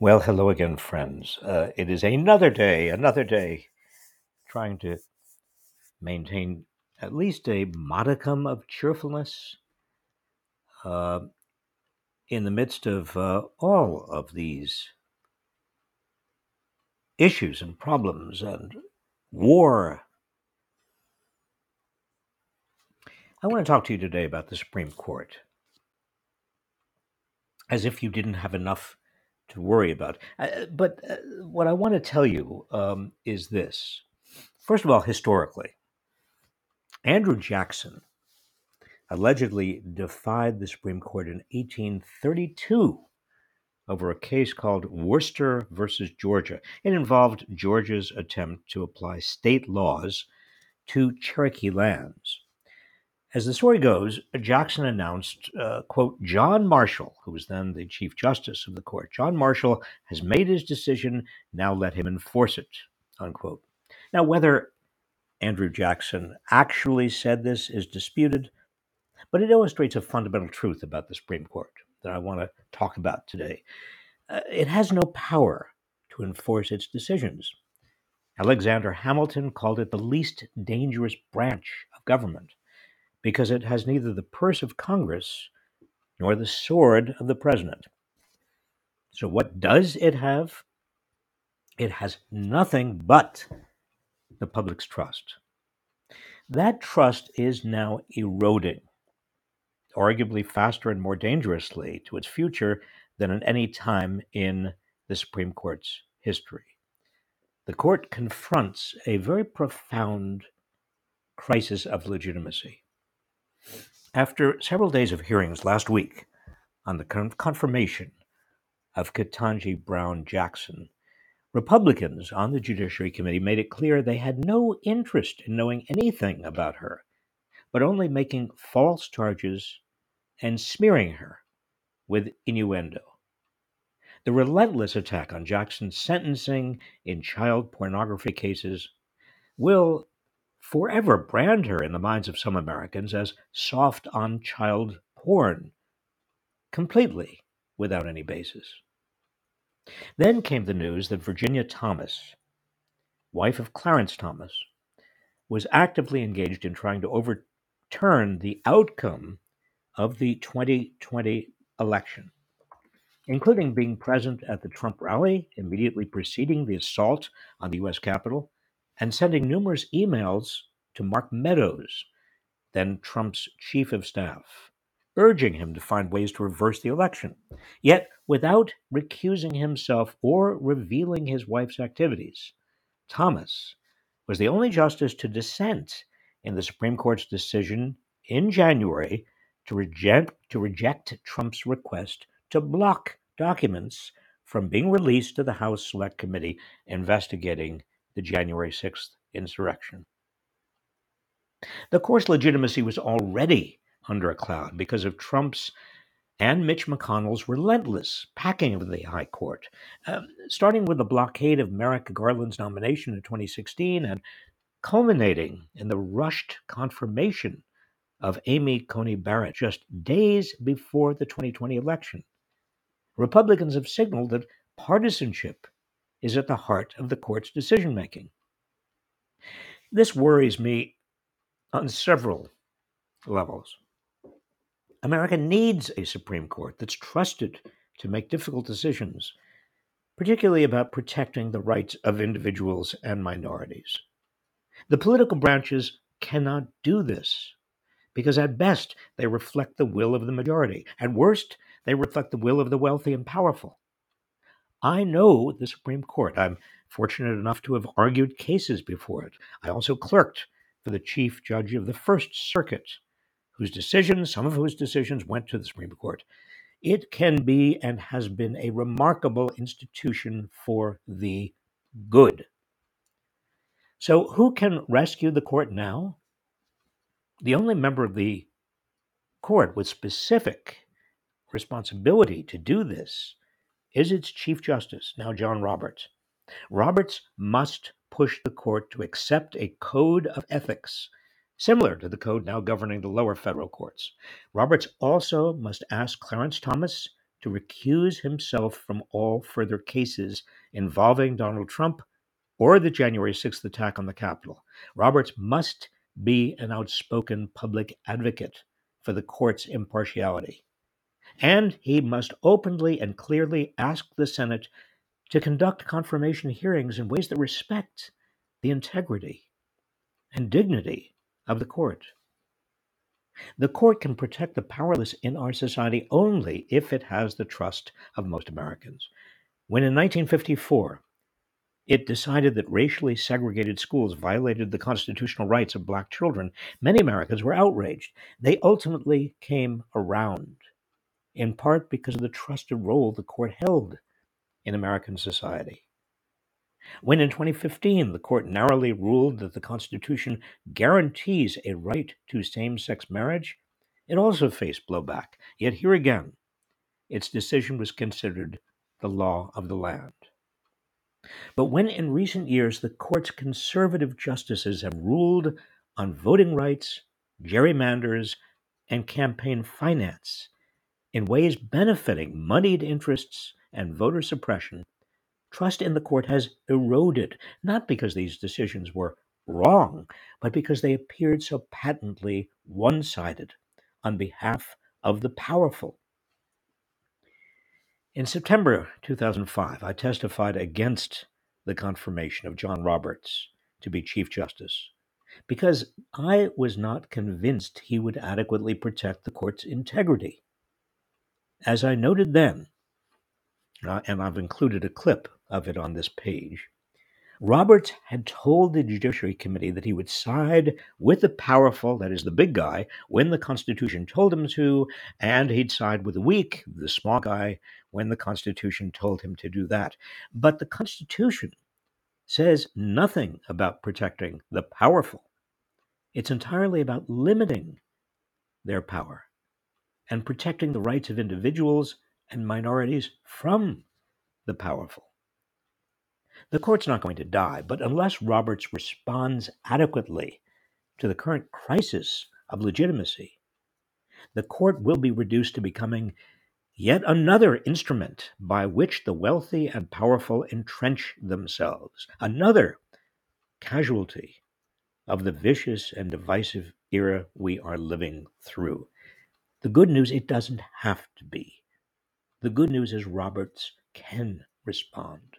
Well, hello again, friends. Uh, it is another day, another day, trying to maintain at least a modicum of cheerfulness uh, in the midst of uh, all of these issues and problems and war. I want to talk to you today about the Supreme Court, as if you didn't have enough to worry about. Uh, but uh, what I want to tell you um, is this. First of all, historically, Andrew Jackson allegedly defied the Supreme Court in 1832 over a case called Worcester versus Georgia. It involved Georgia's attempt to apply state laws to Cherokee lands. As the story goes, Jackson announced, uh, quote, John Marshall, who was then the Chief Justice of the court, John Marshall has made his decision, now let him enforce it, unquote. Now, whether Andrew Jackson actually said this is disputed, but it illustrates a fundamental truth about the Supreme Court that I want to talk about today. Uh, it has no power to enforce its decisions. Alexander Hamilton called it the least dangerous branch of government because it has neither the purse of Congress nor the sword of the president. So, what does it have? It has nothing but the public's trust. That trust is now eroding arguably faster and more dangerously to its future than at any time in the Supreme Court's history. The court confronts a very profound crisis of legitimacy. After several days of hearings last week on the confirmation of Ketanji Brown Jackson, Republicans on the Judiciary Committee made it clear they had no interest in knowing anything about her, but only making false charges and smearing her with innuendo. The relentless attack on Jackson's sentencing in child pornography cases will forever brand her in the minds of some Americans as soft on child porn, completely without any basis. Then came the news that Virginia Thomas, wife of Clarence Thomas, was actively engaged in trying to overturn the outcome of the 2020 election, including being present at the Trump rally immediately preceding the assault on the U.S. Capitol and sending numerous emails to Mark Meadows, then Trump's chief of staff, urging him to find ways to reverse the election, yet without recusing himself or revealing his wife's activities. Thomas was the only justice to dissent in the Supreme Court's decision in January to reject, to reject Trump's request to block documents from being released to the House Select Committee investigating the January 6th insurrection. The court's legitimacy was already under a cloud because of Trump's and Mitch McConnell's relentless packing of the High Court, um, starting with the blockade of Merrick Garland's nomination in 2016 and culminating in the rushed confirmation of Amy Coney Barrett just days before the 2020 election. Republicans have signaled that partisanship is at the heart of the court's decision making. This worries me on several levels. America needs a Supreme Court that's trusted to make difficult decisions, particularly about protecting the rights of individuals and minorities. The political branches cannot do this because at best they reflect the will of the majority. At worst, they reflect the will of the wealthy and powerful. I know the Supreme Court. I'm fortunate enough to have argued cases before it. I also clerked for the Chief Judge of the First Circuit, whose decisions, some of whose decisions, went to the Supreme Court. It can be and has been a remarkable institution for the good. So, who can rescue the court now? the only member of the court with specific responsibility to do this is its Chief Justice, now John Roberts. Roberts must push the court to accept a code of ethics similar to the code now governing the lower federal courts. Roberts also must ask Clarence Thomas to recuse himself from all further cases involving Donald Trump or the January 6th attack on the Capitol. Roberts must be an outspoken public advocate for the court's impartiality. And he must openly and clearly ask the Senate to conduct confirmation hearings in ways that respect the integrity and dignity of the court. The court can protect the powerless in our society only if it has the trust of most Americans. When in 1954 it decided that racially segregated schools violated the constitutional rights of black children, many Americans were outraged. They ultimately came around, in part because of the trusted role the court held in American society. When in 2015 the court narrowly ruled that the Constitution guarantees a right to same sex marriage, it also faced blowback. Yet here again, its decision was considered the law of the land. But when in recent years the court's conservative justices have ruled on voting rights, gerrymanders, and campaign finance in ways benefiting moneyed interests and voter suppression, Trust in the court has eroded, not because these decisions were wrong, but because they appeared so patently one sided on behalf of the powerful. In September 2005, I testified against the confirmation of John Roberts to be Chief Justice because I was not convinced he would adequately protect the court's integrity. As I noted then, uh, and I've included a clip of it on this page. Roberts had told the Judiciary Committee that he would side with the powerful, that is, the big guy, when the Constitution told him to, and he'd side with the weak, the small guy, when the Constitution told him to do that. But the Constitution says nothing about protecting the powerful, it's entirely about limiting their power and protecting the rights of individuals and minorities from the powerful. The court's not going to die, but unless Roberts responds adequately to the current crisis of legitimacy, the court will be reduced to becoming yet another instrument by which the wealthy and powerful entrench themselves, another casualty of the vicious and divisive era we are living through. The good news, it doesn't have to be. The good news is Roberts can respond.